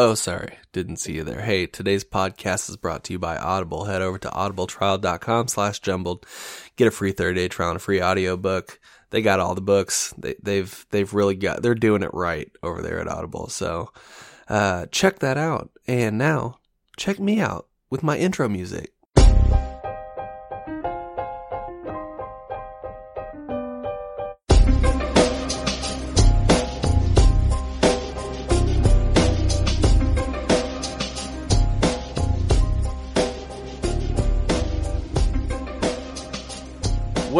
Oh, sorry. Didn't see you there. Hey, today's podcast is brought to you by Audible. Head over to audibletrial.com slash jumbled. Get a free 30-day trial and a free audiobook. They got all the books. They, they've they've really got they're doing it right over there at Audible. So uh, check that out. And now check me out with my intro music.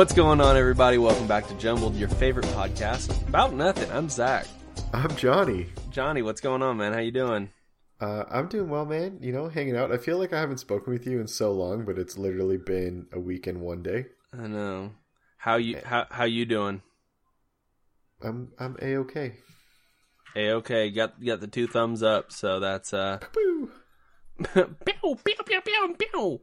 What's going on, everybody? Welcome back to Jumbled, your favorite podcast about nothing. I'm Zach. I'm Johnny. Johnny, what's going on, man? How you doing? Uh, I'm doing well, man. You know, hanging out. I feel like I haven't spoken with you in so long, but it's literally been a week and one day. I know. How you how how you doing? I'm I'm a okay. A okay. Got got the two thumbs up, so that's uh. Pew, pew, pew, pew,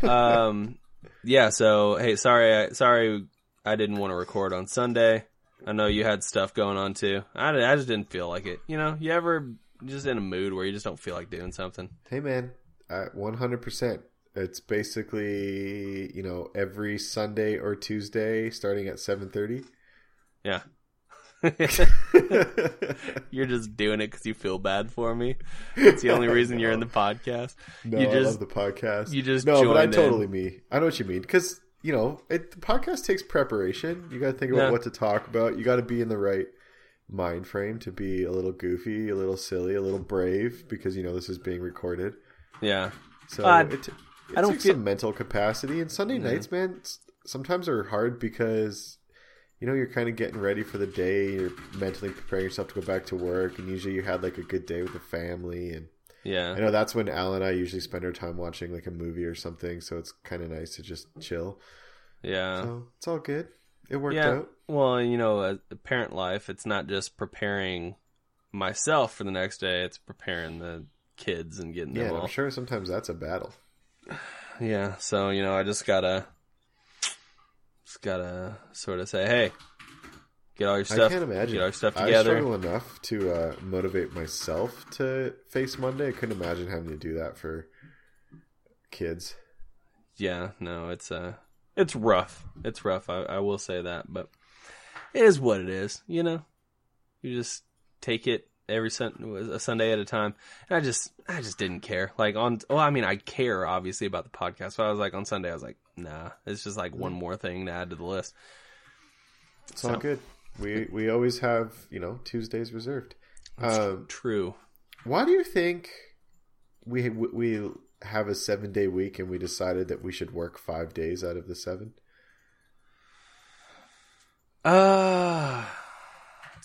pew. um, yeah. So hey, sorry, I, sorry, I didn't want to record on Sunday. I know you had stuff going on too. I, I just didn't feel like it. You know, you ever just in a mood where you just don't feel like doing something? Hey, man. At 100%. It's basically you know every Sunday or Tuesday starting at 7:30. Yeah. you're just doing it because you feel bad for me. It's the only reason you're in the podcast. No, you I just love the podcast. you just no, but I joined totally in. me. I know what you mean because you know it. The podcast takes preparation. You got to think about Yeah. what to talk about. You got to be in the right mind frame to be a little goofy, a little silly, a little brave because you know this is being recorded. yeah. So Uh, it, it I don't takes feel- some mental capacity. And Sunday nights, man, sometimes are hard because you know you're kind of getting ready for the day. You're mentally preparing yourself to go back to work, and usually you had like a good day with the family. And yeah, I know that's when Al and I usually spend our time watching like a movie or something. So it's kind of nice to just chill. Yeah. So it's all good. It worked yeah. out. Well, you know, parent life, it's not just preparing myself for the next day; it's preparing the kids and getting Yeah, them all. I'm sure sometimes that's a battle. Yeah. So you know, I just gotta, gotta sort of say, hey, get all your stuff. I can't imagine. Get your stuff I struggle enough to uh, motivate myself to face Monday. I couldn't imagine having to do that for kids. yeah. No, it's uh, it's rough. It's rough. I, I will say that, but it is what it is. You know, you just take it every sun a Sunday at a time. And I just I just didn't care. Like on well, I mean I care obviously about the podcast, but I was like on Sunday I was like, nah, it's just like one more thing to add to the list. It's all good. We we always have you know Tuesdays reserved. Um, True. why do you think we we have a seven day week and we decided that we should work five days out of the seven? Uh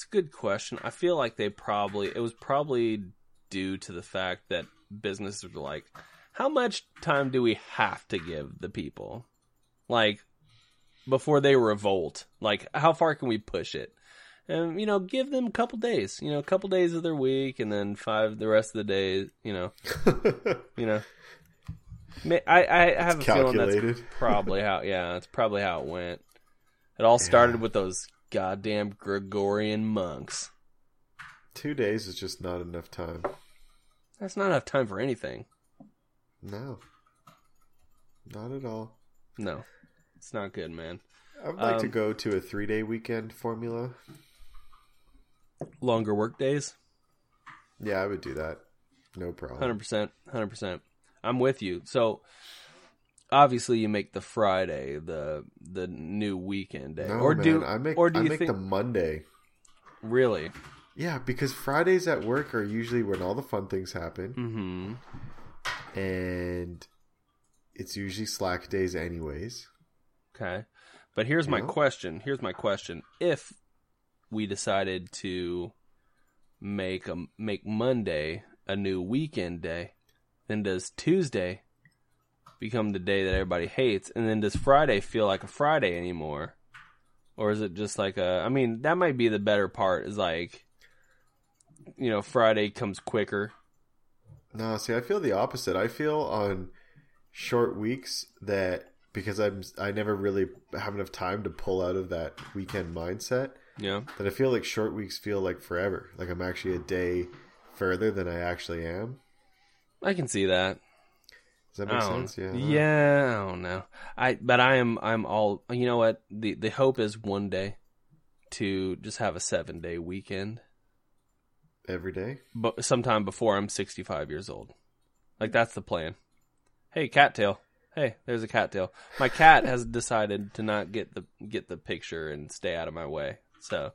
a good question. I feel like they probably it was probably due to the fact that businesses were like, how much time do we have to give the people? Like before they revolt. Like how far can we push it? And you know, give them a couple days. You know, a couple days of their week, and then five the rest of the days. You know, you know. I I have a feeling that's probably how. Yeah, that's probably how it went. It all started with those goddamn Gregorian monks. Two days is just not enough time. That's not enough time for anything. No, not at all. No, it's not good, man. I would like to Um, go to a three day weekend formula. Longer work days. Yeah, I would do that. No problem. Hundred percent, hundred percent. I'm with you. So obviously, you make the Friday the the new weekend day, No, or man, do I make or do I you make think the Monday. really? Yeah, because Fridays at work are usually when all the fun things happen, Mm-hmm. and it's usually slack days, anyways. Okay, but here's my Yeah. question. Here's my question. If we decided to make a make Monday a new weekend day, then does Tuesday become the day that everybody hates, and then does Friday feel like a Friday anymore? Or is it just like a? I mean, that might be the better part. Is like, you know, Friday comes quicker. No, see, I feel the opposite. I feel on short weeks that because I'm I never really have enough time to pull out of that weekend mindset. Yeah. That I feel like short weeks feel like forever. Like I'm actually a day further than I actually am. I can see that. Does that make sense? Yeah. Yeah, I don't know. I but I am I'm all you know what the the hope is one day to just have a seven day weekend, Every day. but sometime before I'm 65 years old. Like that's the plan. Hey, cattail. Hey, there's a cattail. My cat has decided to not get the get the picture and stay out of my way. So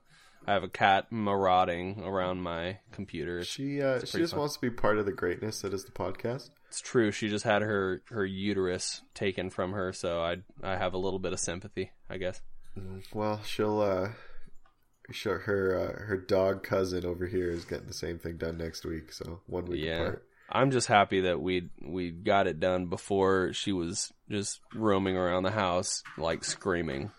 I have a cat marauding around my computer. She uh, she just fun. wants to be part of the greatness that is the podcast. it's true. She just had her her uterus taken from her, so I I have a little bit of sympathy, I guess. Well, she'll uh, sure her uh, her dog cousin over here is getting the same thing done next week. So one week Yeah. apart. I'm just happy that we we got it done before she was just roaming around the house like screaming.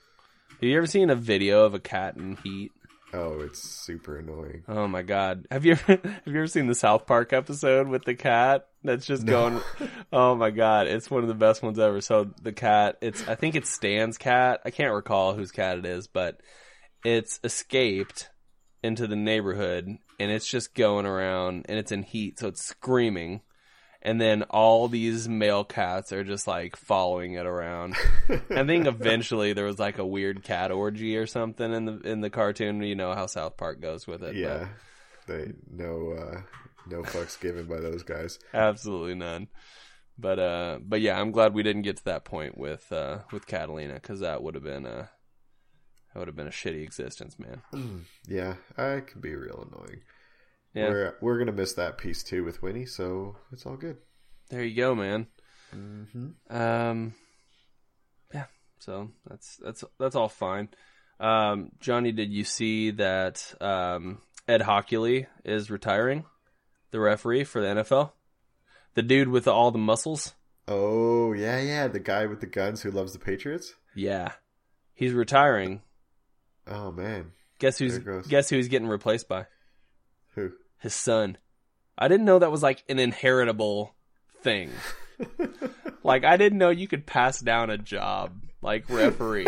Have you ever seen a video of a cat in heat? Oh, it's super annoying. Oh my god. Have you ever, have you ever seen the South Park episode with the cat that's just going Oh my god, it's one of the best ones ever. So the cat, it's I think it's Stan's cat. I can't recall whose cat it is, but it's escaped into the neighborhood and it's just going around and it's in heat, so it's screaming. And then all these male cats are just like following it around. I think eventually there was like a weird cat orgy or something in the in the cartoon. You know how South Park goes with it. but Yeah, they no uh, no fucks given by those guys. absolutely none. But uh, but yeah, I'm glad we didn't get to that point with uh with Catalina because that would have been a that would have been a shitty existence, man. Yeah, I could be real annoying. Yeah, We're we're gonna miss that piece too with Winnie, so it's all good. there you go, man. hmm Um, yeah, so that's that's that's all fine. Um, Johnny, did you see that um, Ed Hochuli is retiring, the referee for the NFL, the dude with all the muscles? Oh yeah, yeah, the guy with the guns who loves the Patriots. Yeah, he's retiring. Oh man, Guess who's There it goes. guess who he's getting replaced by? who? His son. I didn't know that was like an inheritable thing. like I didn't know you could pass down a job like referee.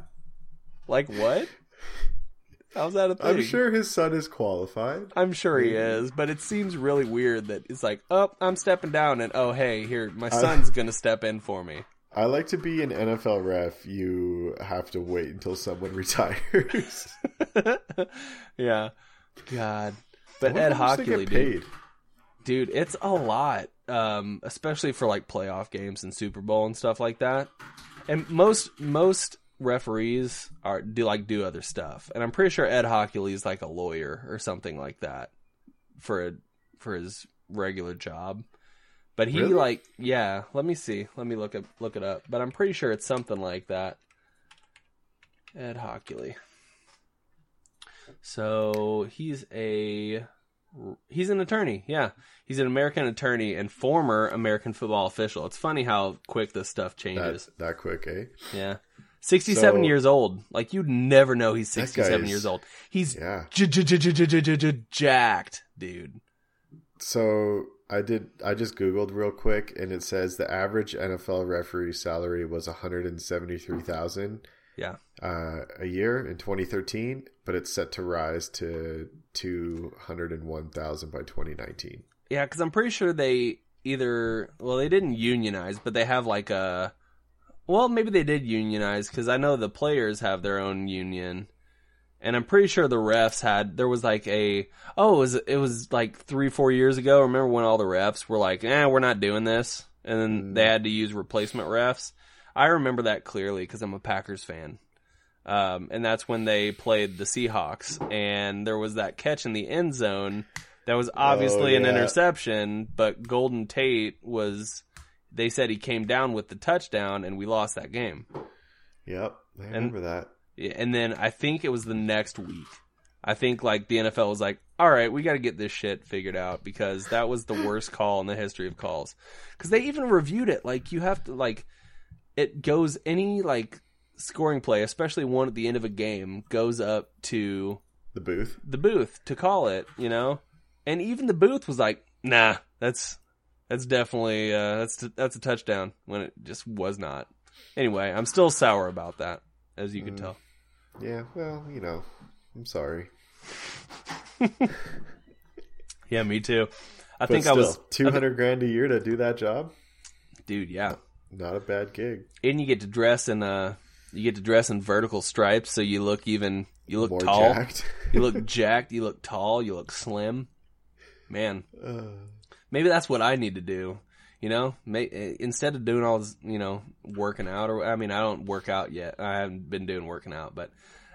like what? How's that a thing? I'm sure his son is qualified. I'm sure he is, but it seems really weird that it's like, oh, I'm stepping down, and oh, hey, here, my son's gonna step in for me. I like to be an NFL ref. You have to wait until someone retires. yeah, God. But Ed wonder how much they Hochuli, dude, dude, it's a lot, um, especially for like playoff games and Super Bowl and stuff like that. And most most referees are do like do other stuff, and I'm pretty sure Ed Hochuli is like a lawyer or something like that for a, for his regular job. But he Really? like yeah, let me see, let me look up look it up. But I'm pretty sure it's something like that. Ed Hochuli. So he's a he's an attorney. Yeah, he's an American attorney and former American football official. It's funny how quick this stuff changes. That, that quick, eh? Yeah. 67 so, years old. Like you'd never know he's 67 years old. He's yeah. jacked, dude. So I did I just googled real quick and it says the average NFL referee salary was 173,000 yeah, uh, a year in 2013, but it's set to rise to 201,000 by 2019. yeah, because I'm pretty sure they either well they didn't unionize, but they have like a well maybe they did unionize because I know the players have their own union. And I'm pretty sure the refs had there was like a oh it was it was like three four years ago. Remember when all the refs were like, eh, we're not doing this, and then they had to use replacement refs. I remember that clearly because I'm a Packers fan, um, and that's when they played the Seahawks, and there was that catch in the end zone that was obviously an yeah. interception, but Golden Tate was. They said he came down with the touchdown, and we lost that game. Yep, I remember that. And then I think it was the next week. I think like the NFL was like, all right, we got to get this shit figured out because that was the worst call in the history of calls. Because they even reviewed it. Like you have to like, it goes any like scoring play, especially one at the end of a game, goes up to The booth. the booth to call it. You know, and even the booth was like, nah, that's that's definitely uh, that's that's a touchdown when it just was not. Anyway, I'm still sour about that, as you can tell. Yeah, well, you know, I'm sorry. yeah, me too. I But think still, I was, two hundred grand a year to do that job. dude. Yeah, Not a bad gig. and you get to dress in uh, you get to dress in vertical stripes, so you look even, you look More tall, jacked. you look jacked, you look tall, you look slim. Man, Uh, maybe that's what I need to do. You know, May, eh, instead of doing all this, you know, working out or I mean, I don't work out yet. I haven't been doing working out, but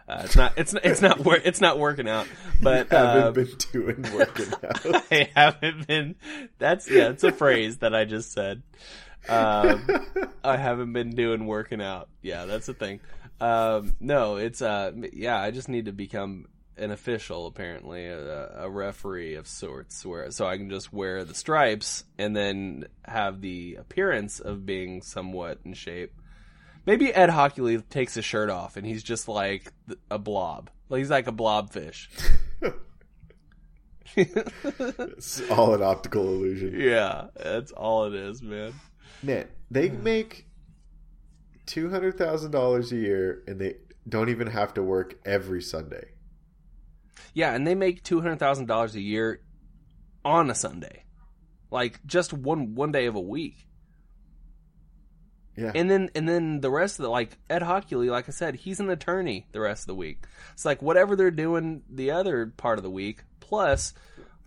uh, it's not it's it's not wor- it's not working out. But I haven't uh, been doing working out. I haven't been. That's yeah, it's a phrase that I just said. Um, I haven't been doing working out. Yeah, that's the thing. Um, no, it's uh, yeah. I just need to become an official, apparently, a, a referee of sorts, where so I can just wear the stripes and then have the appearance of being somewhat in shape. Maybe Ed Hochuli takes his shirt off and he's just like a blob. Like he's like a blobfish. it's all an optical illusion. Yeah, that's all it is, man. They make two hundred thousand dollars a year, and they don't even have to work every Sunday. Yeah, and they make two hundred thousand dollars a year on a Sunday, like just one one day of a week, Yeah, and then and then the rest of the like Ed Hochuli, like I said, he's an attorney the rest of the week. It's like whatever they're doing the other part of the week, plus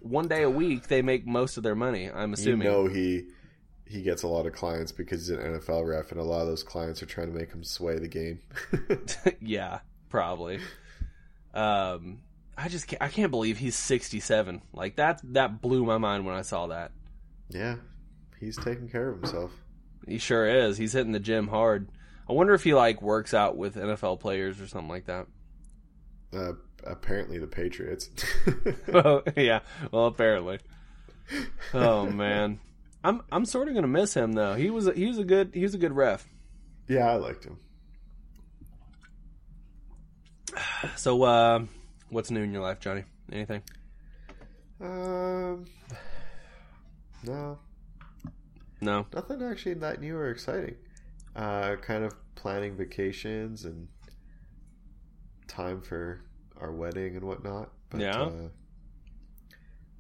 one day a week, they make most of their money. I'm assuming. you know he he gets a lot of clients because he's an NFL ref, and a lot of those clients are trying to make him sway the game. yeah, probably. Um, I just can't, I can't believe he's 67. Like that that blew my mind when I saw that. yeah, he's taking care of himself. He sure is. He's hitting the gym hard. I wonder if he like works out with NFL players or something like that. Uh, apparently, the Patriots. oh, yeah. Well, apparently. Oh man. I'm I'm sort of going to miss him though. He was a, he was a good he was a good ref. yeah, I liked him. So uh what's new in your life, Johnny? Anything? Um, no, No. nothing actually that new or exciting. Uh, kind of planning vacations and time for our wedding and whatnot. But, Yeah. Uh,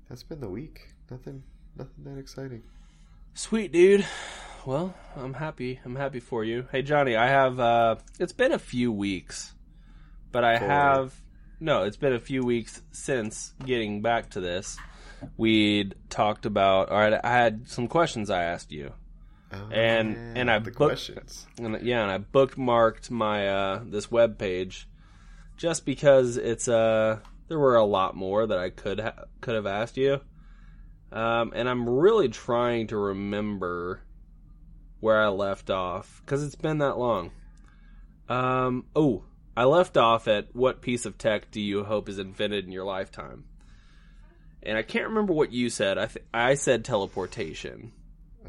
that's been the week. Nothing, nothing that exciting. Sweet dude. Well, I'm happy. I'm happy for you. Hey Johnny, I have uh it's been a few weeks, but I For- have no, it's been a few weeks since getting back to this. We'd talked about all right, I had some questions I asked you. Oh, And- and I the booked- questions. And yeah, and I bookmarked my uh this web page just because it's uh there were a lot more that I could ha- could have asked you. Um and I'm really trying to remember where I left off cuz it's been that long. Um oh, I left off at what piece of tech do you hope is invented in your lifetime? And I can't remember what you said. I th- I said teleportation.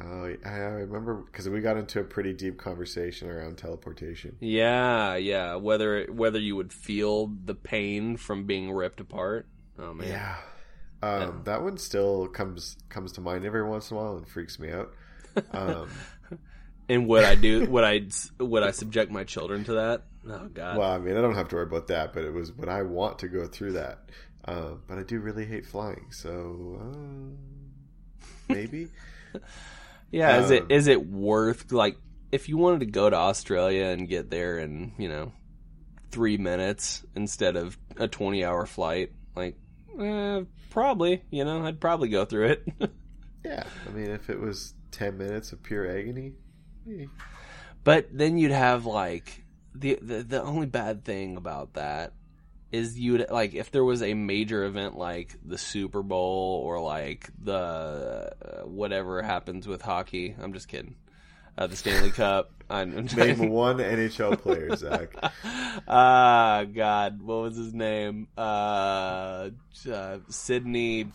Oh, I I remember because we got into a pretty deep conversation around teleportation. Yeah, yeah. Whether whether you would feel the pain from being ripped apart. Oh man. Yeah. Um, That one still comes comes to mind every once in a while and freaks me out. Um, And would I do? would I would I subject my children to that? Oh God. well, I mean, I don't have to worry about that, but it was when I want to go through that. Um, but I do really hate flying, so uh, maybe. yeah. Is it um, is it worth like if you wanted to go to Australia and get there in you know three minutes instead of a twenty hour flight? Like, eh, probably. You know, I'd probably go through it. yeah, I mean, if it was ten minutes of pure agony, eh. But then you'd have like the, the the only bad thing about that is you'd like if there was a major event like the Super Bowl or like the uh, whatever happens with hockey. I'm just kidding. Uh, the Stanley Cup. I'm, name one NHL player, Zach. Ah, God, what was his name? Uh, uh, Sidney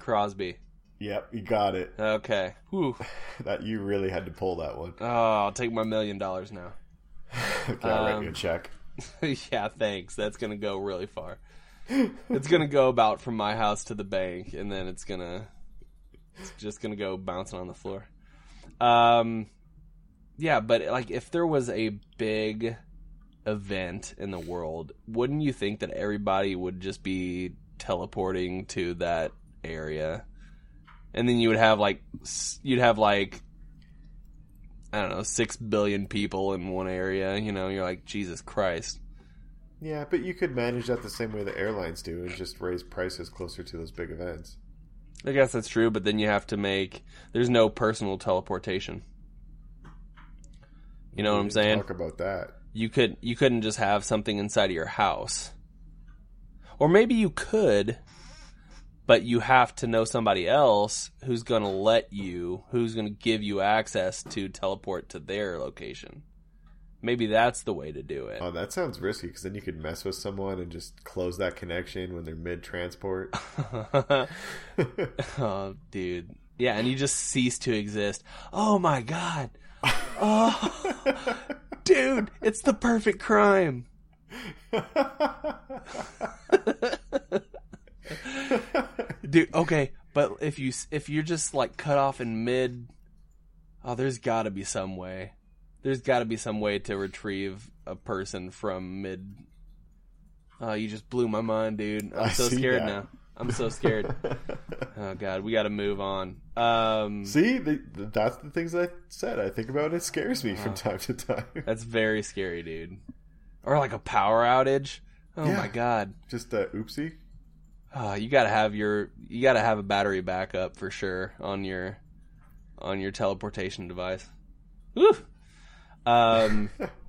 Crosby. Yep, you got it. Okay. Whew. That you really had to pull that one. Oh, I'll take my million dollars now. Okay, I'll write Um, you a check. yeah, thanks. That's gonna go really far. it's gonna go about from my house to the bank, and then it's gonna, it's just gonna go bouncing on the floor. Um, yeah, but like if there was a big event in the world, wouldn't you think that everybody would just be teleporting to that area, and then you would have like you'd have like I don't know six billion people in one area. You know, you're like Jesus Christ. Yeah, but you could manage that the same way the airlines do and just raise prices closer to those big events. I guess that's true, but then you have to make there's no personal teleportation. You know what I'm saying? Talk about that. You could you couldn't just have something inside of your house. Or maybe you could, but you have to know somebody else who's going to let you, who's going to give you access to teleport to their location. Maybe that's the way to do it. Oh, that sounds risky because then you could mess with someone and just close that connection when they're mid transport. oh, dude. Yeah, and you just cease to exist. Oh my god. Oh, dude, it's the perfect crime. Dude, okay, but if you if you're just like cut off in mid, oh, there's got to be some way. There's got to be some way to retrieve a person from mid. Oh, you just blew my mind, dude. I'm I so scared that. now. I'm so scared. oh god, we got to move on. Um, See, the, that's the things I said. I think about it. It scares me from time to time. that's very scary, dude. Or like a power outage. Oh Yeah. my god. Just a oopsie. Oh, you gotta have your you gotta have a battery backup for sure on your on your teleportation device. Woo! Um,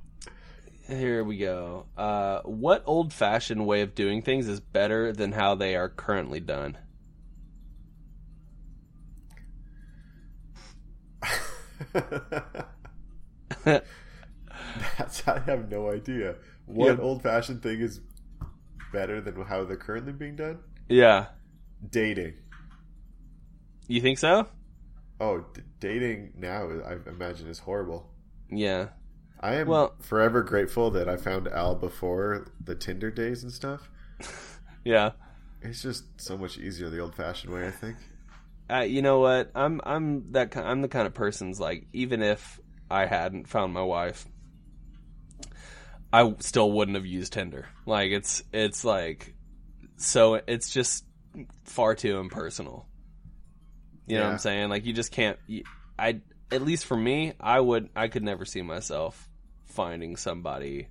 here we go. Uh, what old fashioned way of doing things is better than how they are currently done? That's I have no idea. What Yeah. old fashioned thing is better than how they're currently being done? Yeah, Dating. you think so? Oh, d- dating now, I imagine, is horrible. Yeah, I am Well- forever grateful that I found Al before the Tinder days and stuff. yeah. It's just so much easier the old fashioned way, I think. Uh, you know what? I'm I'm that ki- I'm the kind of person's like even if I hadn't found my wife, I still wouldn't have used Tinder. Like it's it's like so it's just far too impersonal. You know what I'm saying? Like you just can't. I at least for me, I would I could never see myself finding somebody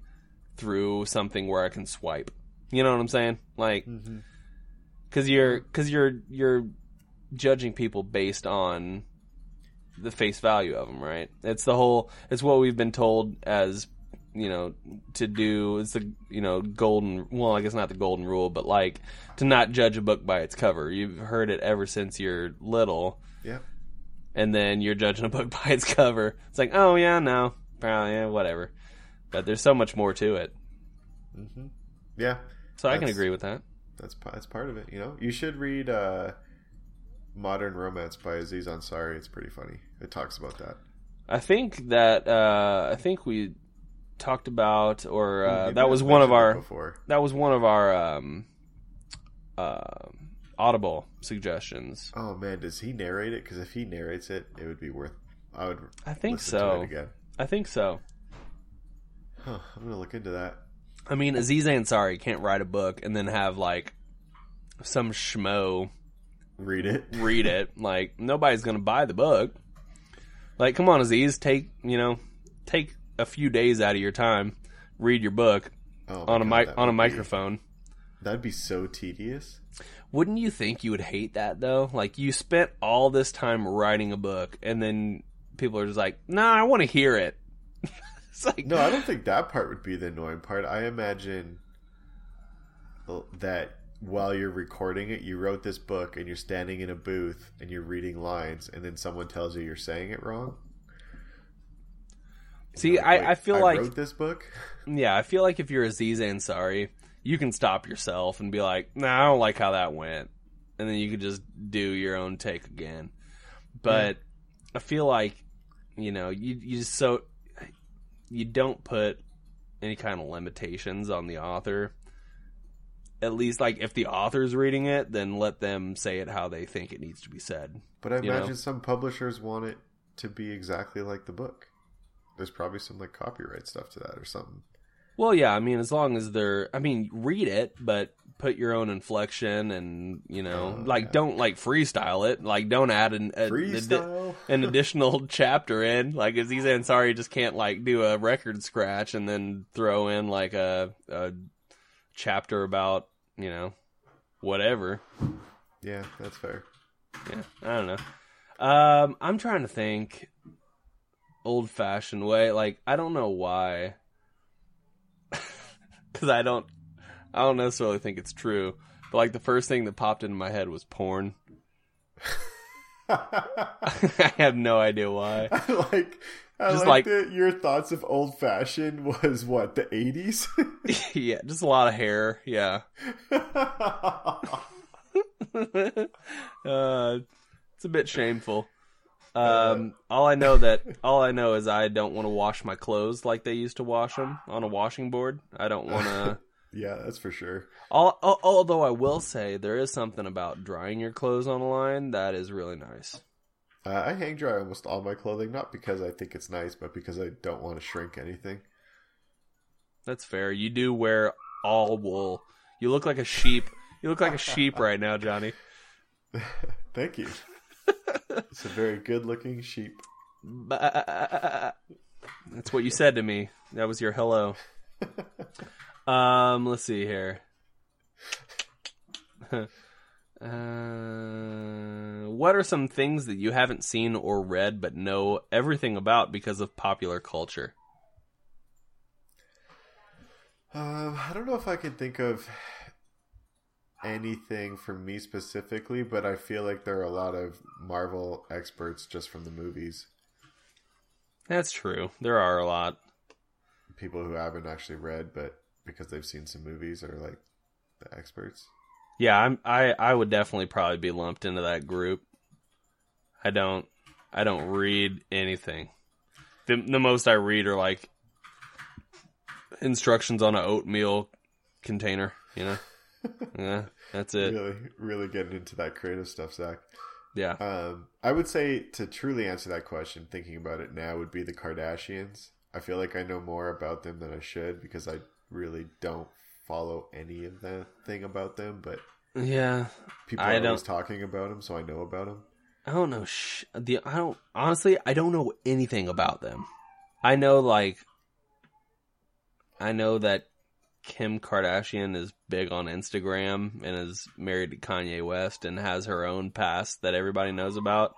through something where I can swipe. You know what I'm saying? Like mm-hmm. because you're because you're you're judging people based on the face value of them, right? It's the whole. It's what we've been told as you know to do. It's the you know golden. Well, I guess not the golden rule, but like to not judge a book by its cover. You've heard it ever since you're little, Yeah. and then you're judging a book by its cover. It's like, oh yeah, no, probably yeah, whatever. But there's so much more to it. Yeah. So I can agree with that. That's that's part of it, you know. You should read uh, Modern Romance by Aziz Ansari. It's pretty funny. It talks about that. I think that uh, I think we talked about, or uh, that was one of our before. that was one of our um, uh, audible suggestions. Oh man, does he narrate it? Because if he narrates it, it would be worth. I would. I think so. Again. I think so. Huh, I'm gonna look into that. I mean, Aziz Ansari can't write a book and then have like some schmo Read it. read it. like nobody's gonna buy the book. Like, come on, Aziz, take you know, take a few days out of your time, read your book Oh on a God, mic on a would be- microphone. That'd be so tedious. Wouldn't you think you would hate that though? Like you spent all this time writing a book and then people are just like, "Nah, I want to hear it." it's like, No, I don't think that part would be the annoying part. I imagine uh, that while you're recording it, you wrote this book and you're standing in a booth and you're reading lines, and then someone tells you you're saying it wrong. See, Like, I, I feel like wrote this book. yeah, I feel like if you're Aziz Ansari, you can stop yourself and be like, "Nah, I don't like how that went," and then you could just do your own take again. But I feel like you know you you just so you don't put any kind of limitations on the author. At least, like if the author's reading it, then let them say it how they think it needs to be said. But I you know? imagine some publishers want it to be exactly like the book. There's probably some like copyright stuff to that or something. Well, yeah, I mean, as long as they're, I mean, read it, but put your own inflection and you know, Oh, like yeah. don't like freestyle it. Like don't add an a, Freestyle. an additional chapter in. Like Aziz Ansari just can't like do a record scratch and then throw in like a a chapter about you know whatever. yeah, that's fair. Yeah, I don't know. Um, I'm trying to think old fashioned way. Like I don't know why, because I don't, I don't necessarily think it's true. But like the first thing that popped into my head was porn. I have no idea why. I like. I Just like, that your thoughts of old fashioned was what the eighties. yeah, just a lot of hair. Yeah. uh, it's a bit shameful. Um, all I know that all I know is I don't want to wash my clothes like they used to wash them on a washing board. I don't want to. yeah, that's for sure. al- al- although I will say there is something about drying your clothes on a line that is really nice. Uh, I hang dry almost all my clothing, not because I think it's nice, but because I don't want to shrink anything. That's fair. You do wear all wool. You look like a sheep. You look like a sheep right now, Johnny. Thank you. it's a very good looking sheep. That's what you said to me. That was your hello. Um, let's see here. uh, what are some things that you haven't seen or read but know everything about because of popular culture? Um, I don't know if I can think of anything for me specifically, but I feel like there are a lot of Marvel experts just from the movies. That's true. There are a lot. People who haven't actually read, but because they've seen some movies are like the experts. Yeah, I'm, I I would definitely probably be lumped into that group. I don't I don't read anything. The the most I read are like instructions on an oatmeal container. You know, yeah, that's it. Really, really getting into that creative stuff, Zach. Yeah, Um, I would say to truly answer that question, thinking about it now, would be the Kardashians. I feel like I know more about them than I should because I really don't follow any of that thing about them, but yeah. people I are always talking about them, so I know about them. I don't know. Sh- the I don't honestly. I don't know anything about them. I know like I know that Kim Kardashian is big on Instagram and is married to Kanye West and has her own past that everybody knows about.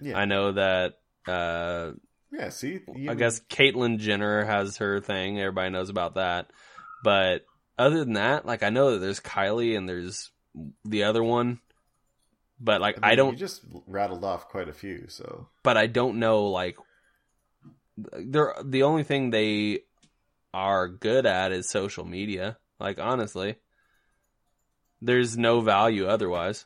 Yeah, I know that uh yeah. See, I even- guess Caitlyn Jenner has her thing. Everybody knows about that. But other than that, like I know that there's Kylie and there's the other one. But like I, mean, I don't You just rattled off quite a few, so but I don't know like they're the only thing they are good at is social media. Like honestly, there's no value otherwise.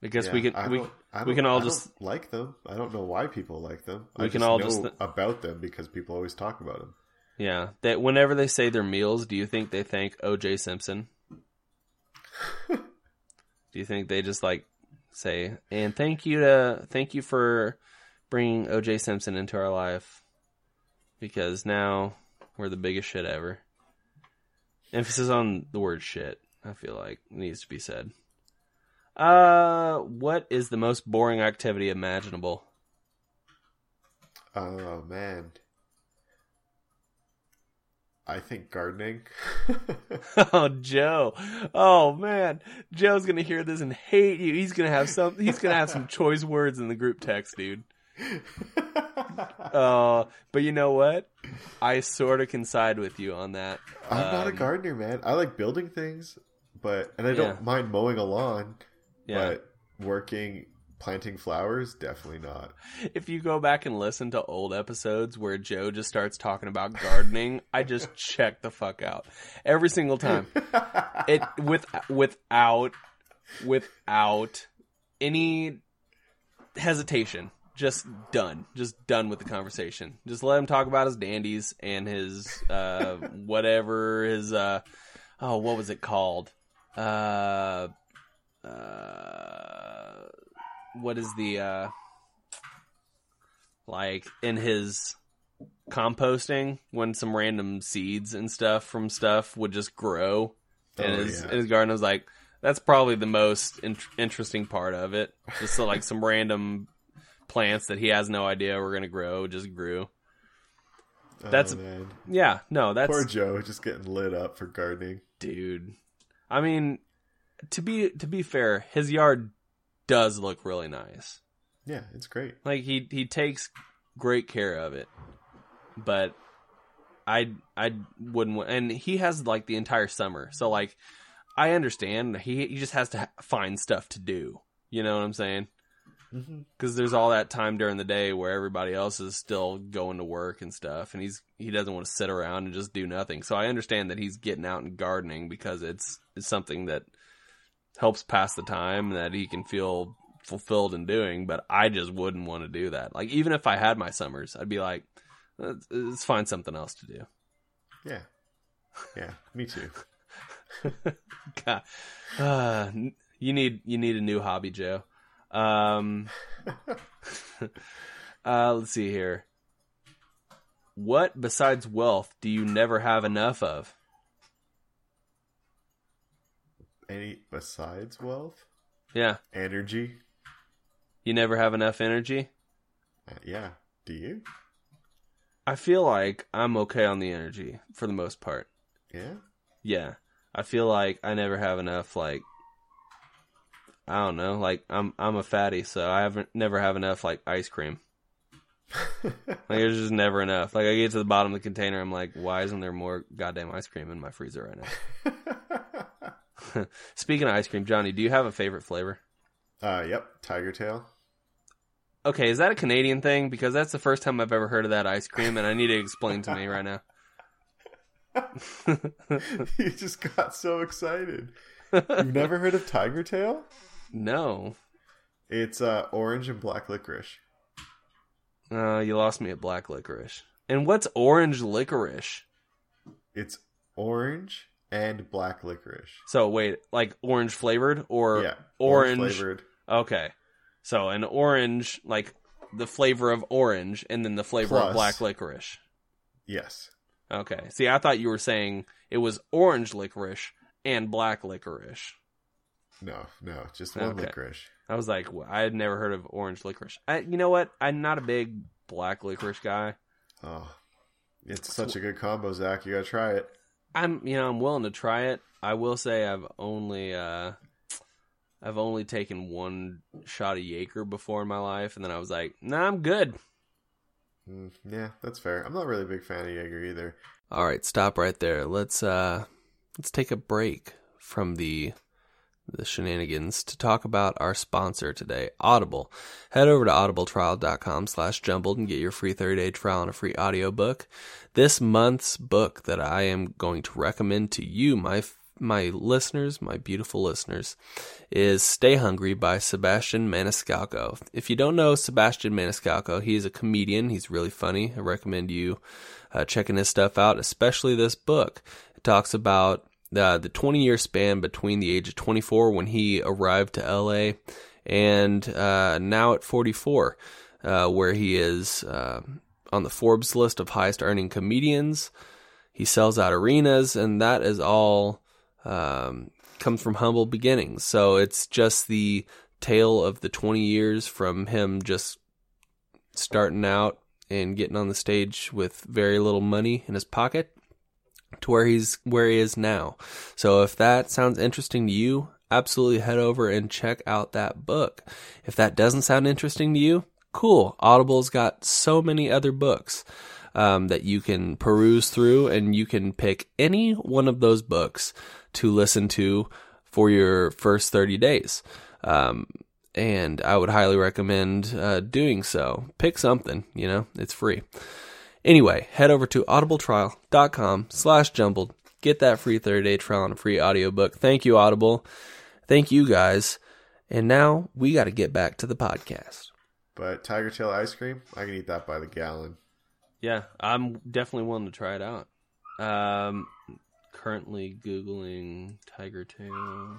Because guess we can I we I we can all just- like them. I don't know why people like them. We I can just all know just- about them because people always talk about them. yeah that whenever they say their meals, do you think they thank O.J. Simpson? do you think they just like say and thank you to thank you for bringing O.J. Simpson into our life because now we're the biggest shit ever. Emphasis on the word shit. I feel like needs to be said. Uh, what is the most boring activity imaginable? Oh man. I think gardening. oh, Joe. Oh man, Joe's gonna hear this and hate you. He's gonna have some. He's gonna have some choice words in the group text, dude. Uh, but you know what? I sort of can side with you on that. I'm not a Um, gardener, man. I like building things, but and I don't Yeah. mind mowing a lawn, Yeah. but working planting flowers definitely not. If you go back and listen to old episodes where Joe just starts talking about gardening, I just check the fuck out every single time. It with without without any hesitation. Just done. Just done with the conversation. Just let him talk about his dandies and his uh whatever his uh oh what was it called? Uh uh what is the uh like in his composting when some random seeds and stuff from stuff would just grow in Oh, his yeah. in his garden. I was like, that's probably the most in- interesting part of it. Just so like some random plants that he has no idea were gonna grow just grew. Oh, that's- oh, man. Yeah, no, that's poor Joe just getting lit up for gardening. dude. I mean, to be to be fair, his yard does look really nice. Yeah, it's great. Like he he takes great care of it. But I I wouldn't and he has like the entire summer. So like I understand he he just has to find stuff to do. You know what I'm saying? Hmm Cuz there's all that time during the day where everybody else is still going to work and stuff and he's he doesn't want to sit around and just do nothing. So I understand that he's getting out and gardening because it's it's something that helps pass the time that he can feel fulfilled in doing, but I just wouldn't want to do that. Like even if I had my summers, I'd be like, let's, let's find something else to do. Yeah, yeah, me too. God. Uh, you need you need a new hobby, Joe. Um, uh, let's see here. What besides wealth do you never have enough of? Any besides wealth, Yeah, energy? you never have enough energy. Uh, yeah. Do you? I feel like I'm okay on the energy for the most part. Yeah. Yeah. I feel like I never have enough like I don't know, like I'm I'm a fatty, so I haven't never have enough like ice cream. Like there's just never enough. Like I get to the bottom of the container, I'm like, why isn't there more goddamn ice cream in my freezer right now? Speaking of ice cream, Johnny, do you have a favorite flavor? uh, yep. Tiger tail. Okay, is that a Canadian thing? Because that's the first time I've ever heard of that ice cream, and I need it explained to me right now. you just got so excited. You've never heard of tiger tail? No. It's uh, orange and black licorice. Uh, you lost me at black licorice. And what's orange licorice? It's orange and black licorice. So wait, like orange flavored or yeah, orange? flavored. Okay. So an orange, like the flavor of orange, and then the flavor of black licorice. Yes. Okay. See, I thought you were saying it was orange licorice and black licorice. No, no, just one Okay. licorice. I was like, wh- I had never heard of orange licorice. I, you know what? I'm not a big black licorice guy. Oh, it's such a good combo, Zach. You gotta try it. I'm, you know, I'm willing to try it. I will say I've only, uh, I've only taken one shot of Jaeger before in my life, and then I was like, nah, I'm good. Mm, yeah, that's fair. I'm not really a big fan of Jaeger either. All right, stop right there. Let's uh let's take a break from the the shenanigans to talk about our sponsor today, Audible. Head over to audibletrial.com slash jumbled and get your free 30-day trial and a free audiobook. This month's book that I am going to recommend to you, my my listeners, my beautiful listeners, is Stay Hungry by Sebastian Maniscalco. If you don't know Sebastian Maniscalco, he's a comedian. He's really funny. I recommend you uh, checking his stuff out, especially this book. It talks about uh, the 20 year span between the age of 24 when he arrived to LA and uh, now at 44, uh, where he is uh, on the Forbes list of highest earning comedians. He sells out arenas, and that is all um, comes from humble beginnings. So it's just the tale of the 20 years from him just starting out and getting on the stage with very little money in his pocket to where he's where he is now. So if that sounds interesting to you, absolutely head over and check out that book. If that doesn't sound interesting to you, cool. Audible's got so many other books um, that you can peruse through, and you can pick any one of those books to listen to for your first 30 days. Um, and I would highly recommend uh, doing so. Pick something, you know, it's free. Anyway, head over to audibletrial.com slash jumbled. Get that free 30-day trial and a free audiobook. Thank you, Audible. Thank you, guys. And now we got to get back to the podcast. But tiger tail ice cream, I can eat that by the gallon. Yeah, I'm definitely willing to try it out. Um, currently Googling Tiger Tail.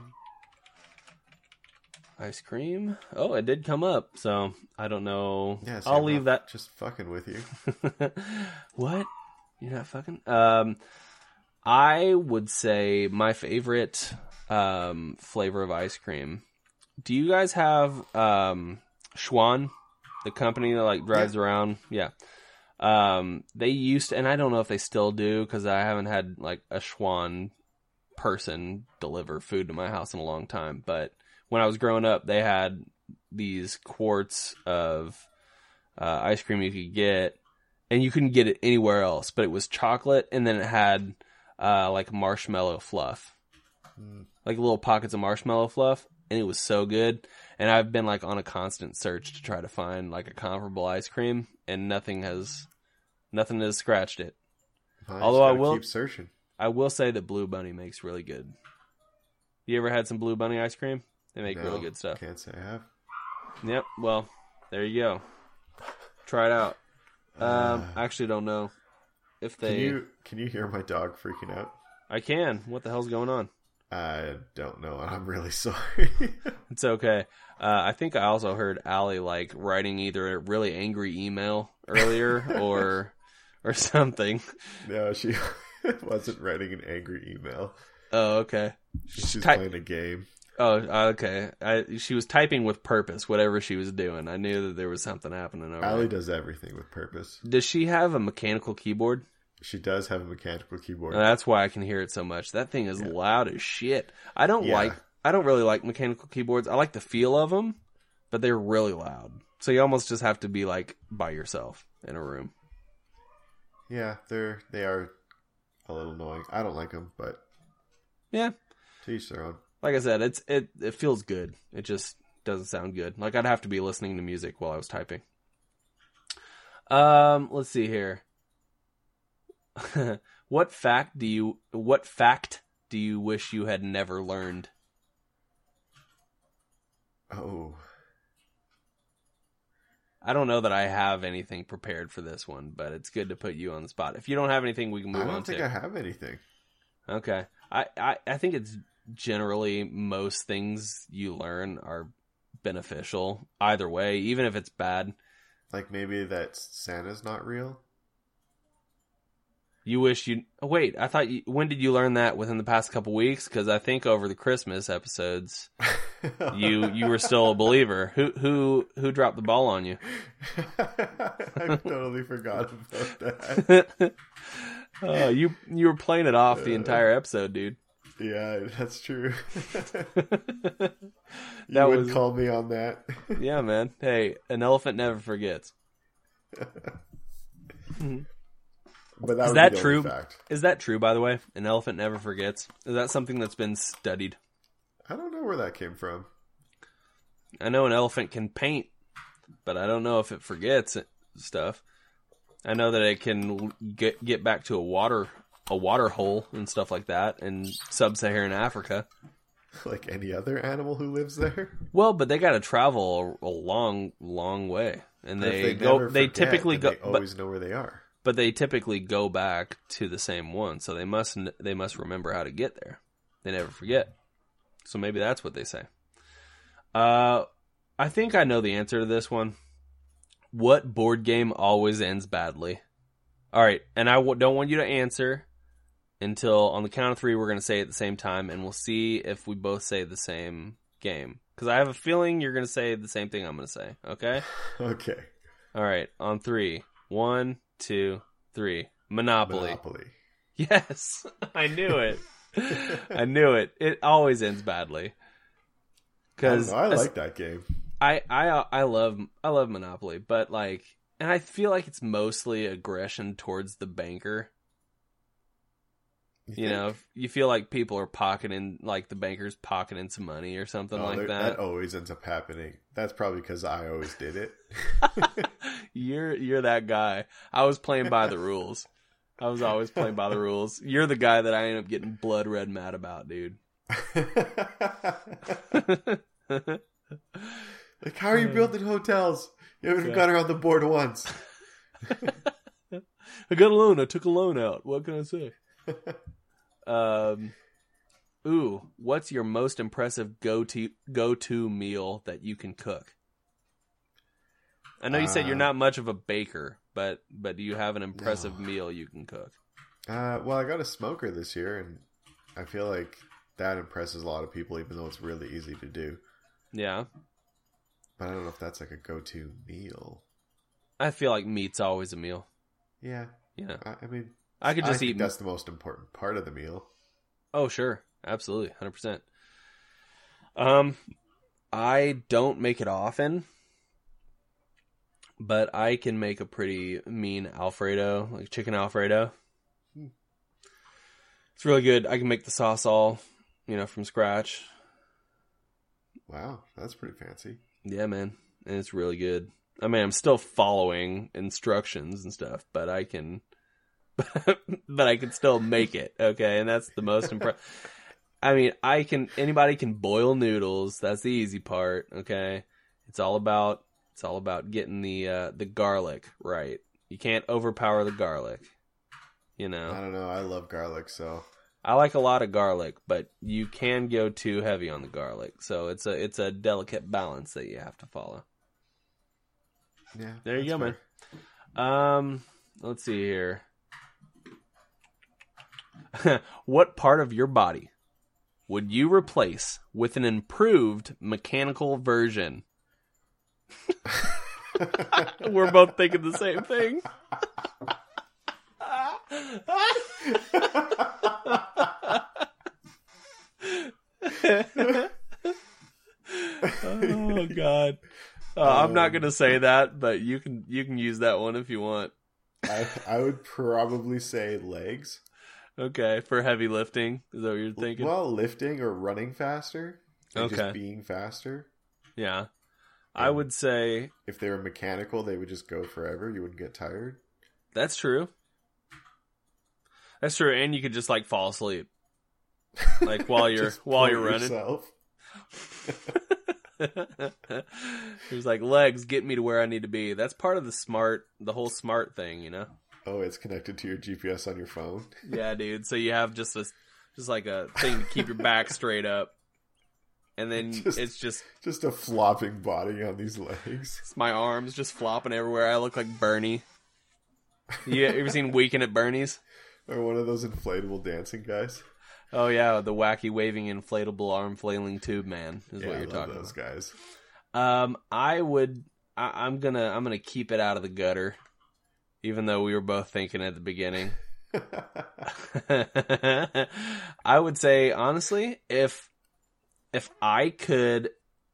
Ice cream. Oh, it did come up, so I don't know. Yeah, so I'll leave that. Just fucking with you. what? You're not fucking. Um, I would say my favorite um flavor of ice cream. Do you guys have um Schwan, the company that like drives around? Yeah. Um, they used to, and I don't know if they still do because I haven't had like a Schwan person deliver food to my house in a long time. But when I was growing up, they had these quarts of uh, ice cream you could get, and you couldn't get it anywhere else. But it was chocolate, and then it had uh, like marshmallow fluff, Mm. like little pockets of marshmallow fluff, and it was so good. And I've been like on a constant search to try to find like a comparable ice cream, and nothing has, nothing has scratched it. I Although I will- keep searching. I will say that Blue Bunny makes really good. You ever had some Blue Bunny ice cream? They make really good stuff. Can't say I have. Yep. Well, there you go. Try it out. Um, Uh, I actually don't know if can they. you can you hear my dog freaking out? I can. What the hell's going on? I don't know. I'm really sorry. It's okay. Uh, I think I also heard Allie like writing either a really angry email earlier or or something. no, she wasn't writing an angry email. Oh, okay. She's Ty- playing a game. Oh, okay. I, she was typing with purpose, whatever she was doing. I knew that there was something happening over Allie does everything with purpose. Does she have a mechanical keyboard? She does have a mechanical keyboard. That's why I can hear it so much. That thing is loud as shit. I don't Yeah. like. I don't really like mechanical keyboards. I like the feel of them, but they're really loud. So you almost just have to be like by yourself in a room. yeah, they're they are a little annoying. I don't like them, but Yeah, to each their own. Like I said, it's it it feels good. It just doesn't sound good. Like I'd have to be listening to music while I was typing. Um, let's see here. what fact do you what fact do you wish you had never learned? Oh, I don't know that I have anything prepared for this one, but it's good to put you on the spot. If you don't have anything, we can move on to. I don't think to. I have anything. Okay. I, I, I think it's generally most things you learn are beneficial either way, even if it's bad. Like maybe that Santa's not real. You wish you oh, wait. I thought you, when did you learn that within the past couple weeks? Because I think over the Christmas episodes, you you were still a believer. Who who who dropped the ball on you? I totally forgot about that. oh, you you were playing it off the entire episode, dude. Yeah, that's true. That would was- call me on that. Yeah, man. Hey, an elephant never forgets. But that Is that true? fact. Is that true, by the way? An elephant never forgets. Is that something that's been studied? I don't know where that came from. I know an elephant can paint, but I don't know if it forgets stuff. I know that it can get get back to a water a water hole and stuff like that in sub-Saharan Africa. Like any other animal who lives there. Well, but they got to travel a, a long, long way, and But if they, go. They forget, typically go, They but, always know where they are. but they typically go back to the same one, so they must they must remember how to get there. They never forget. So maybe that's what they say. Uh, I think I know the answer to this one. What board game always ends badly? All right, and I w- don't want you to answer until on the count of three we're going to say it at the same time, and we'll see if we both say the same game. Because I have a feeling you're going to say the same thing I'm going to say. Okay. Okay. All right, on three. One, two, three. Monopoly. Monopoly. Yes, I knew it. I knew it. It always ends badly. Because know, I like that game. I, I I love I love Monopoly, but like, and I feel like it's mostly aggression towards the banker. You think? know, you feel like people are pocketing, like the bankers pocketing some money or something Oh, like there- that. always ends up happening. That's probably because I always did it. you're you're that guy. I was playing by the rules. I was always playing by the rules. You're the guy that I end up getting blood red mad about, dude. like, how are you building hotels? You haven't Yeah. got her on the board once. I got a loan. I took a loan out. What can I say? Um, Ooh, what's your most impressive go to go to meal that you can cook? I know you said you're Uh, not much of a baker, but but do you have an impressive meal you can cook? Uh, well, I got a smoker this year, and I feel like that impresses a lot of people, even though it's really easy to do. Yeah, But I don't know if that's like a go-to meal. I feel like meat's always a meal. Yeah, Yeah, I, I mean, I could I just think eat. that's the most important part of the meal. Oh, sure. Absolutely. 100%. Um, I don't make it often, but I can make a pretty mean Alfredo, like chicken Alfredo. Hmm. It's really good. I can make the sauce all, you know, from scratch. Wow, that's pretty fancy. Yeah, man. And it's really good. I mean, I'm still following instructions and stuff, but I can, but I can still make it. Okay. And that's the most impressive. I mean, I can, anybody can boil noodles. That's the easy part. Okay. It's all about, it's all about getting the, uh, the garlic right. You can't overpower the garlic. You know, I don't know. I love garlic, so I like a lot of garlic, but you can go too heavy on the garlic. So it's a, it's a delicate balance that you have to follow. yeah. There you that's go, man. Um, let's see here. what part of your body would you replace with an improved mechanical version? We're both thinking the same thing. oh god. Uh, I'm not gonna say that, but you can you can use that one if you want. I I would probably say legs. Okay, for heavy lifting, is that what you're thinking? Well, lifting or running faster. Okay. Just being faster. yeah, I would say If they were mechanical, they would just go forever. You wouldn't get tired. that's true. That's true, and you could just like fall asleep, like while you're while you're running. he was like, "Legs, get me to where I need to be." That's part of the smart, the whole smart thing, you know. Oh, it's connected to your GPS on your phone. Yeah, dude. So you have just this, just like a thing to keep your back straight up, and then Just- it's just Just a flopping body on these legs. it's my arms just flopping everywhere. I look like Bernie. You ever seen Weekend at Bernie's? Or one of those inflatable dancing guys. Oh yeah, the wacky waving inflatable arm flailing tube man is Yeah, what you're talking those guys. Um, I would. I, I'm gonna. I'm gonna keep it out of the gutter, even though we were both thinking at the beginning. I would say honestly, if if I could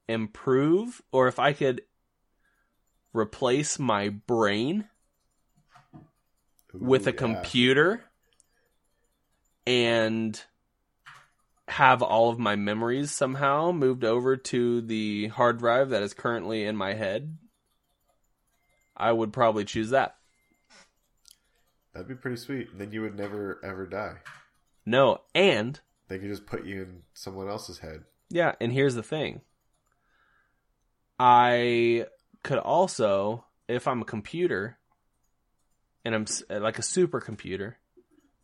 improve or if I could replace my brain with a yeah. computer and have all of my memories somehow moved over to the hard drive that is currently in my head, I would probably choose that. That'd be pretty sweet. And then you would never ever die. No, and They could just put you in someone else's head. Yeah, and here's the thing. I could also, if I'm a computer, and I'm like a supercomputer,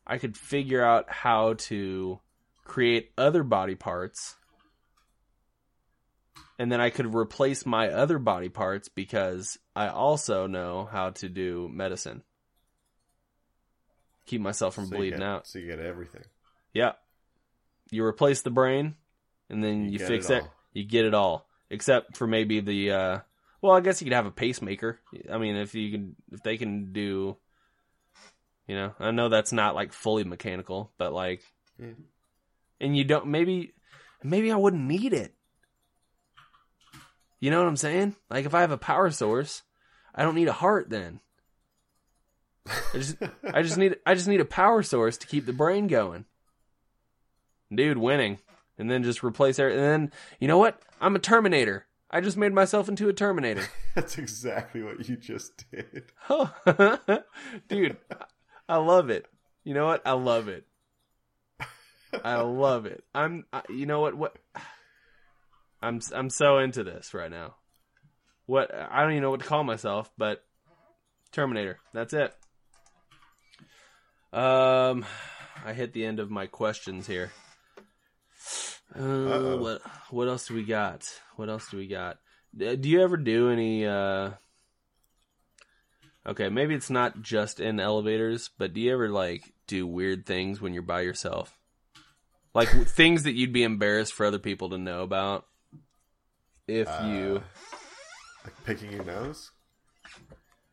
I could figure out how to create other body parts, and then I could replace my other body parts because I also know how to do medicine. Keep myself from So bleeding get- out. So you get everything. Yeah. You replace the brain and then You you, fix it it. all. You get it all. Except for maybe the uh well, I guess you could have a pacemaker. I mean, if you can if they can do you know, I know that's not like fully mechanical, but like Yeah. and you don't maybe maybe I wouldn't need it. You know what I'm saying? Like if I have a power source, I don't need a heart then. I just I just need I just need a power source to keep the brain going. Dude, winning. And then just replace everything. And then you know what? I'm a Terminator. I just made myself into a Terminator. That's exactly what you just did. Dude, I love it. You know what? I love it. I love it. I'm I, you know what what I'm I'm so into this right now. What I don't even know what to call myself, but Terminator. That's it. Um I hit the end of my questions here. Uh, what what else do we got? What else do we got? Do you ever do any? uh Okay, maybe it's not just in elevators, but do you ever like do weird things when you're by yourself? Like things that you'd be embarrassed for other people to know about if you Uh, like picking your nose.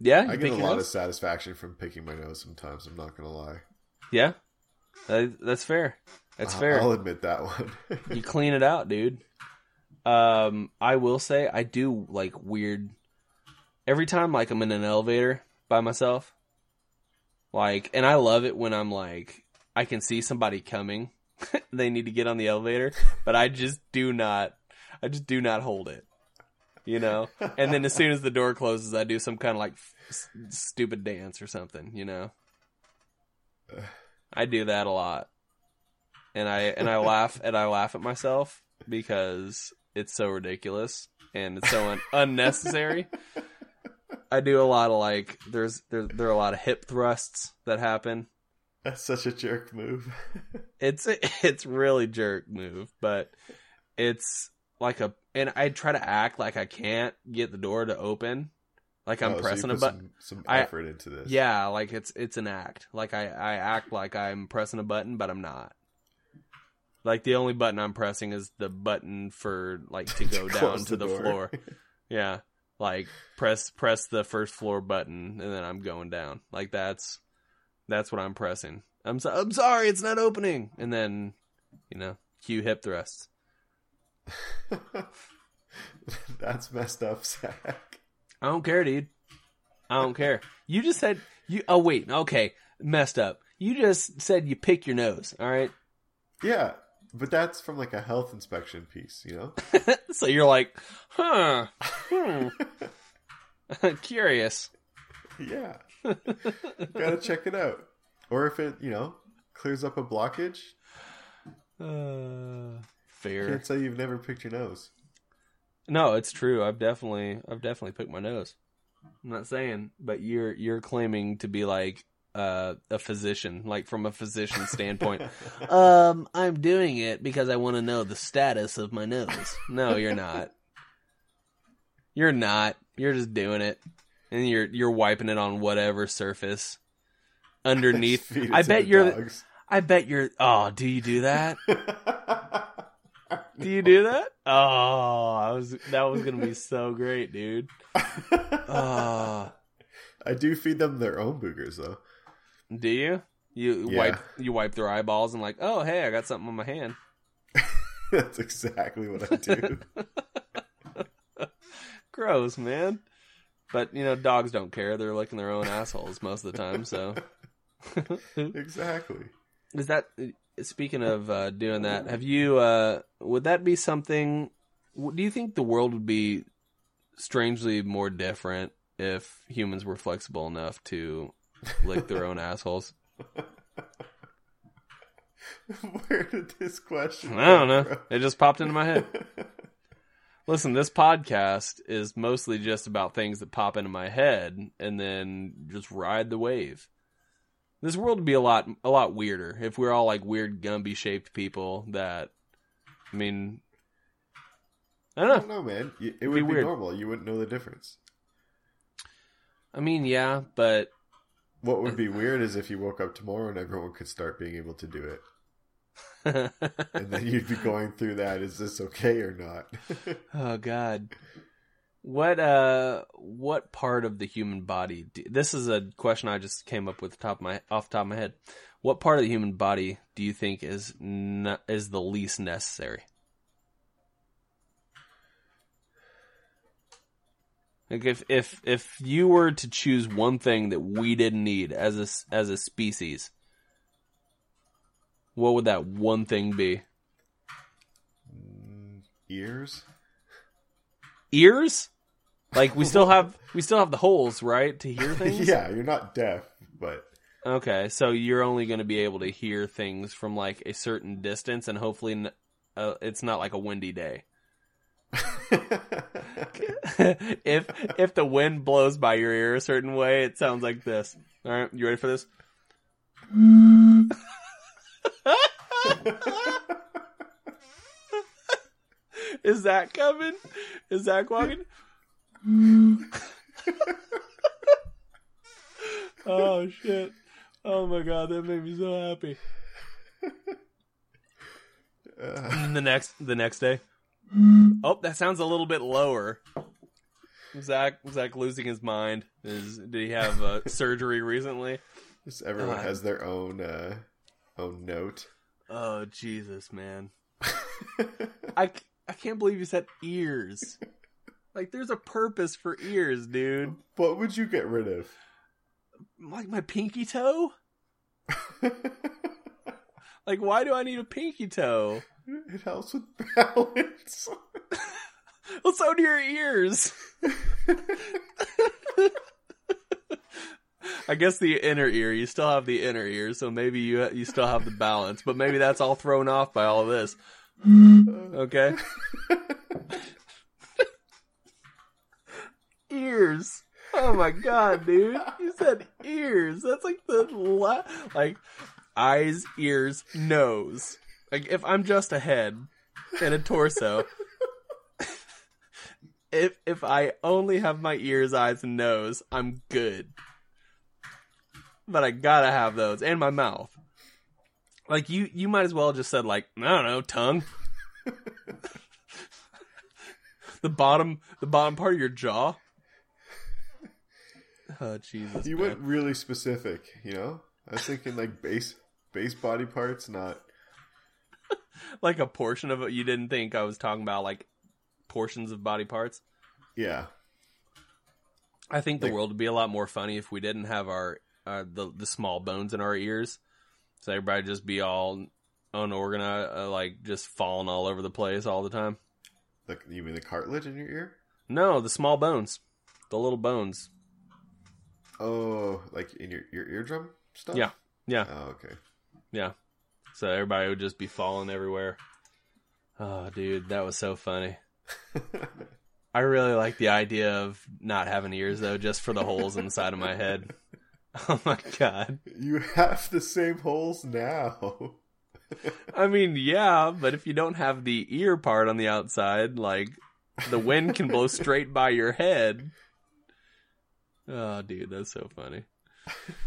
Yeah, I get a lot nose? of satisfaction from picking my nose. Sometimes I'm not gonna lie. Yeah, That- that's fair. That's I'll- fair. I'll admit that one. you clean it out, dude. Um, I will say I do like weird. Every time, like I'm in an elevator by myself, like, and I love it when I'm like, I can see somebody coming. they need to get on the elevator, but I just do not. I just do not hold it. You know, and then as soon as the door closes, I do some kind of like s- stupid dance or something. You know, I do that a lot, and I and I laugh and I laugh at myself because it's so ridiculous and it's so un- unnecessary. I do a lot of like there's there there are a lot of hip thrusts that happen. That's such a jerk move. It's it's really jerk move, but it's like a and I try to act like I can't get the door to open, like I'm Oh, so pressing a button. Some, some I- effort into this. Yeah, like it's it's an act. Like I I act like I'm pressing a button, but I'm not. Like the only button I'm pressing is the button for like to go down to the, door. floor. Yeah, like press press the first floor button, and then I'm going down. Like that's that's what I'm pressing. I'm so, I'm sorry, it's not opening, and then you know, cue hip thrusts. That's messed up, Zach. I don't care, dude. I don't care. You just said you. Oh wait, okay, messed up. You just said you pick your nose. All right. Yeah, but that's from like a health inspection piece, you know? so you're like, huh? Hmm. Curious. yeah. Gotta check it out. Or if it, you know, clears up a blockage, Uh, fair. can't say you've never picked your nose. No, it's true. I've definitely, I've definitely picked my nose. I'm not saying, but you're you're claiming to be like uh, a physician, like from a physician standpoint. um, I'm doing it because I want to know the status of my nose. No, you're not. You're not. You're just doing it, and you're you're wiping it on whatever surface underneath. Feed I bet you're. dogs. I bet you're. Oh, do you do that? Do you do that? Oh, I was. That was gonna be so great, dude. Oh, I do feed them their own boogers though. do you? You Yeah. wipe. You wipe their eyeballs and like, oh, hey, I got something on my hand. That's exactly what I do. Gross, man. But you know, dogs don't care. They're licking their own assholes most of the time. So, exactly. is that speaking of uh, doing that? Have you? Uh, would that be something? Do you think the world would be strangely more different if humans were flexible enough to lick their own assholes? Where did this question? I don't know. from? It just popped into my head. Listen, this podcast is mostly just about things that pop into my head and then just ride the wave. This world would be a lot a lot weirder if we're all like weird Gumby shaped people that I mean I I don't don't know. know, man. It be would be weird. normal. You wouldn't know the difference. I mean, yeah, but What would be weird is if you woke up tomorrow and everyone could start being able to do it. And then you'd be going through that. Is this okay or not? oh god. What uh what part of the human body do, this is a question I just came up with top of my off the top of my head. What part of the human body do you think is not, is the least necessary? Like if if if you were to choose one thing that we didn't need as a as a species, what would that one thing be? Ears? Ears? Like we still have we still have the holes, right, to hear things? yeah, you're not deaf, but Okay, so you're only going to be able to hear things from like a certain distance, and hopefully, n- uh, it's not like a windy day. if if the wind blows by your ear a certain way, it sounds like this. All right, you ready for this? Is that coming? Is that walking? oh shit! Oh my god, that made me so happy. Uh, the next, the next day. Oh, that sounds a little bit lower. Zach, Zach losing his mind. Is did he have uh, surgery recently? just everyone Uh, has their own uh, own note. Oh Jesus, man! I I can't believe you said ears. Like, there's a purpose for ears, dude. what would you get rid of? Like my pinky toe. Like, why do I need a pinky toe? it helps with balance. Well, so do your ears. I guess the inner ear. You still have the inner ear, so maybe you you still have the balance. But maybe that's all thrown off by all of this. Okay. Ears. Oh my god, dude! You said ears. That's like the la- like eyes, ears, nose. Like if I'm just a head and a torso, if if I only have my ears, eyes, and nose, I'm good. But I gotta have those and my mouth. Like you, you might as well just said like I don't know, tongue. the bottom, the bottom part of your jaw. Oh Jesus! you man. went really specific, you know? I was thinking like base base body parts, not like a portion of it. You didn't think I was talking about like portions of body parts. yeah. I think the Like- world would be a lot more funny if we didn't have our uh, the the small bones in our ears. So everybody just be all unorganized, uh, like just falling all over the place all the time. Like you mean the cartilage in your ear? No, the small bones, the little bones. Oh, like in your your eardrum stuff? Yeah, yeah, Oh, okay. yeah. So everybody would just be falling everywhere. Oh, dude, that was so funny. I really like the idea of not having ears though, just for the holes in the side of my head. Oh my god. you have the same holes now. I mean, yeah, but if you don't have the ear part on the outside, like the wind can blow straight by your head. Oh, dude, that's so funny.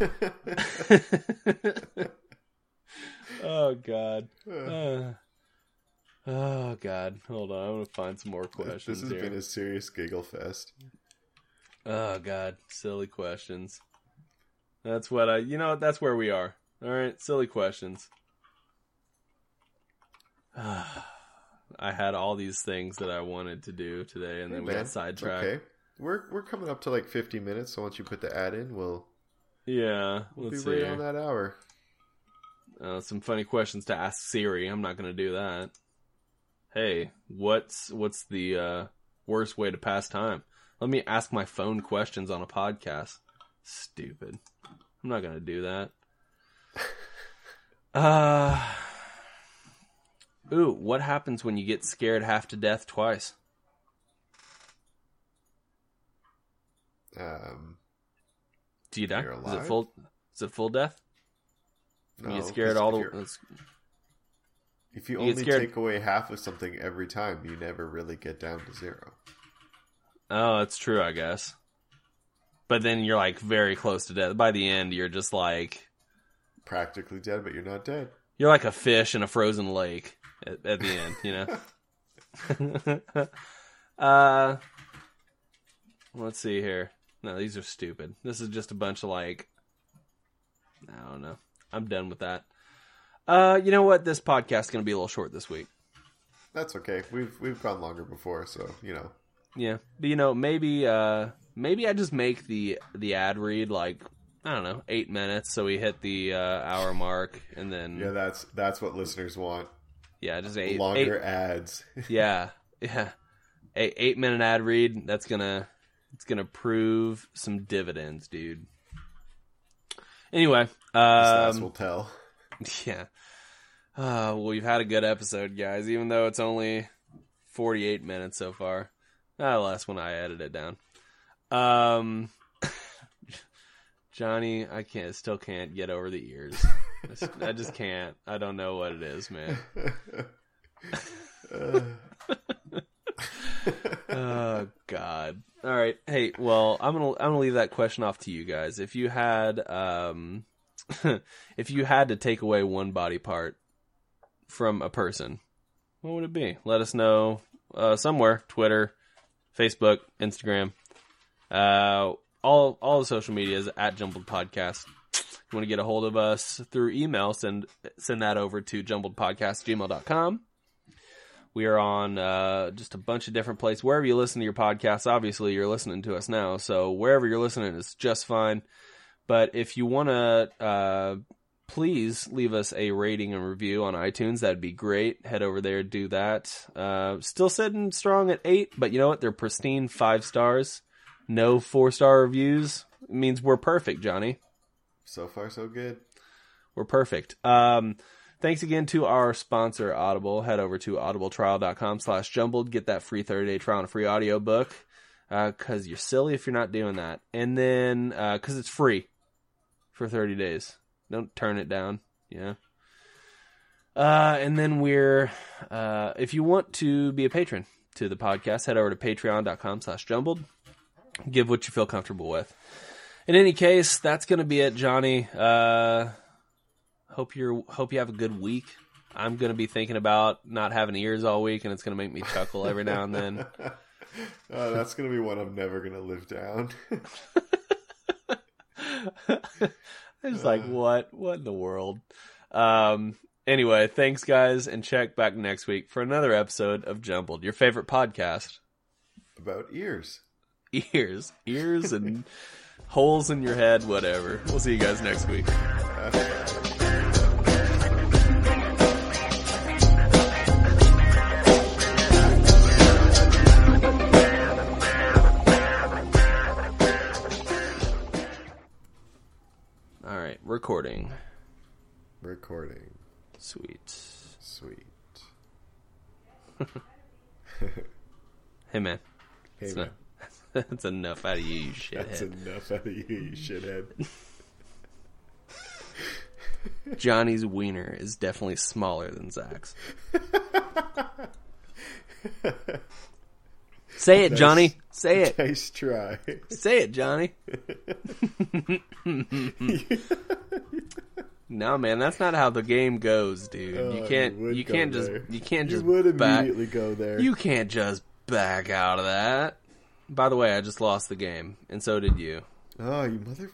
oh god. Uh, oh god. Hold on, I'm gonna find some more questions. this has here. been a serious giggle fest. Oh god, silly questions. That's what I. You know, that's where we are. All right, silly questions. I had all these things that I wanted to do today, and then we got sidetracked. Okay. We're we're coming up to like 50 minutes, so once you put the ad in, we'll, Yeah, we'll let's be see. right on that hour. Uh, some funny questions to ask Siri. I'm not going to do that. Hey, what's what's the uh, worst way to pass time? Let me ask my phone questions on a podcast. Stupid. I'm not going to do that. Uh Ooh, what happens when you get scared half to death twice? Um, Do you die? Is it full? Is it full death? no, you get scared all if the. If you you only take away half of something every time, you never really get down to zero. Oh, that's true, I guess. But then you're like very close to death. By the end, you're just like Practically dead, but you're not dead. you're like a fish in a frozen lake at, at the end, you know. uh, let's see here. No, these are stupid. This is just a bunch of like, I don't know. I'm done with that. Uh, you know what? This podcast is gonna be a little short this week. That's okay. We've we've gone longer before, so you know. Yeah, but you know, maybe uh maybe I just make the the ad read like I don't know eight minutes, so we hit the uh, hour mark, and then Yeah, that's that's what listeners want. yeah, just eight Longer eight- ads. yeah, yeah, eight eight minute ad read. That's gonna it's gonna prove some dividends, dude. Anyway, um, will tell. yeah. Uh, well, we've had a good episode, guys. Even though it's only forty-eight minutes so far. Ah, less when I edited it down. Um, Johnny, I can't, still can't get over the ears. I just, I just can't. I don't know what it is, man. Uh, God. All right. Hey, well, I'm gonna I'm gonna leave that question off to you guys. If you had um, if you had to take away one body part from a person, what would it be? Let us know uh, somewhere. Twitter, Facebook, Instagram, uh, all all the social medias at Jumbled Podcast. If you want to get a hold of us through email, send send that over to jumbledpodcast@gmail.com. We are on uh, just a bunch of different places. Wherever you listen to your podcasts, obviously you're listening to us now. So wherever you're listening is just fine. But if you want to, uh, please leave us a rating and review on iTunes. That'd be great. Head over there, do that. Uh, still sitting strong at eight, but you know what? They're pristine five stars. No four star reviews. It means we're perfect, Johnny. So far, so good. We're perfect. Um, thanks again to our sponsor, Audible. Head over to audibletrial.com slash jumbled. Get that free 30 day trial and a free audio book. Uh, you're silly if you're not doing that. And then, uh, cause it's free for 30 days. Don't turn it down. Yeah. Uh, and then we're, uh, if you want to be a patron to the podcast, head over to patreon.com slash jumbled. Give what you feel comfortable with. In any case, that's going to be it, Johnny. Uh, hope you're hope you have a good week. I'm going to be thinking about not having ears all week, and it's going to make me chuckle every now and then. Uh, that's gonna be one I'm never gonna live down. It's like what? What in the world? Um. Anyway, thanks guys, and check back next week for another episode of Jumbled, your favorite podcast. About ears. Ears, ears, and holes in your head, whatever. We'll see you guys next week. Recording. Recording. Sweet. Sweet. Hey man, Hey that's, man, not- that's enough out of you, you that's enough out of you, you shithead. Johnny's wiener is definitely smaller than Zach's. Say it, Nice. Johnny. Say it. nice try. Say it, Johnny. no, man, that's not how the game goes, dude. Oh, you can't. You, can't just. there. You can't You just would back. immediately go there. You can't just back out of that. By the way, I just lost the game, and so did you. Oh, you motherfucker.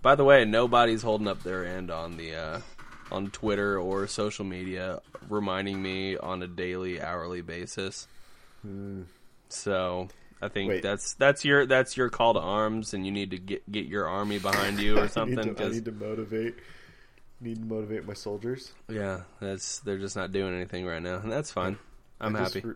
By the way, nobody's holding up their end on the uh, on Twitter or social media, reminding me on a daily, hourly basis. So I think. Wait. that's that's your that's your call to arms, and you need to get get your army behind you I or need something. to- I need to motivate. Need to motivate my soldiers. yeah, that's they're just not doing anything right now, and that's fine. I'm I happy. re-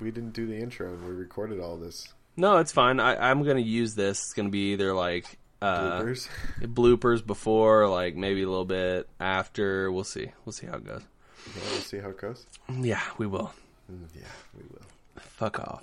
we didn't do the intro, and we recorded all this No, it's fine. I, I'm gonna use this. It's gonna be either like uh, bloopers. bloopers before, like maybe a little bit after. We'll see. We'll see how it goes. Yeah, we'll see how it goes. Yeah, we will. Mm, Yeah, we will. Fuck off.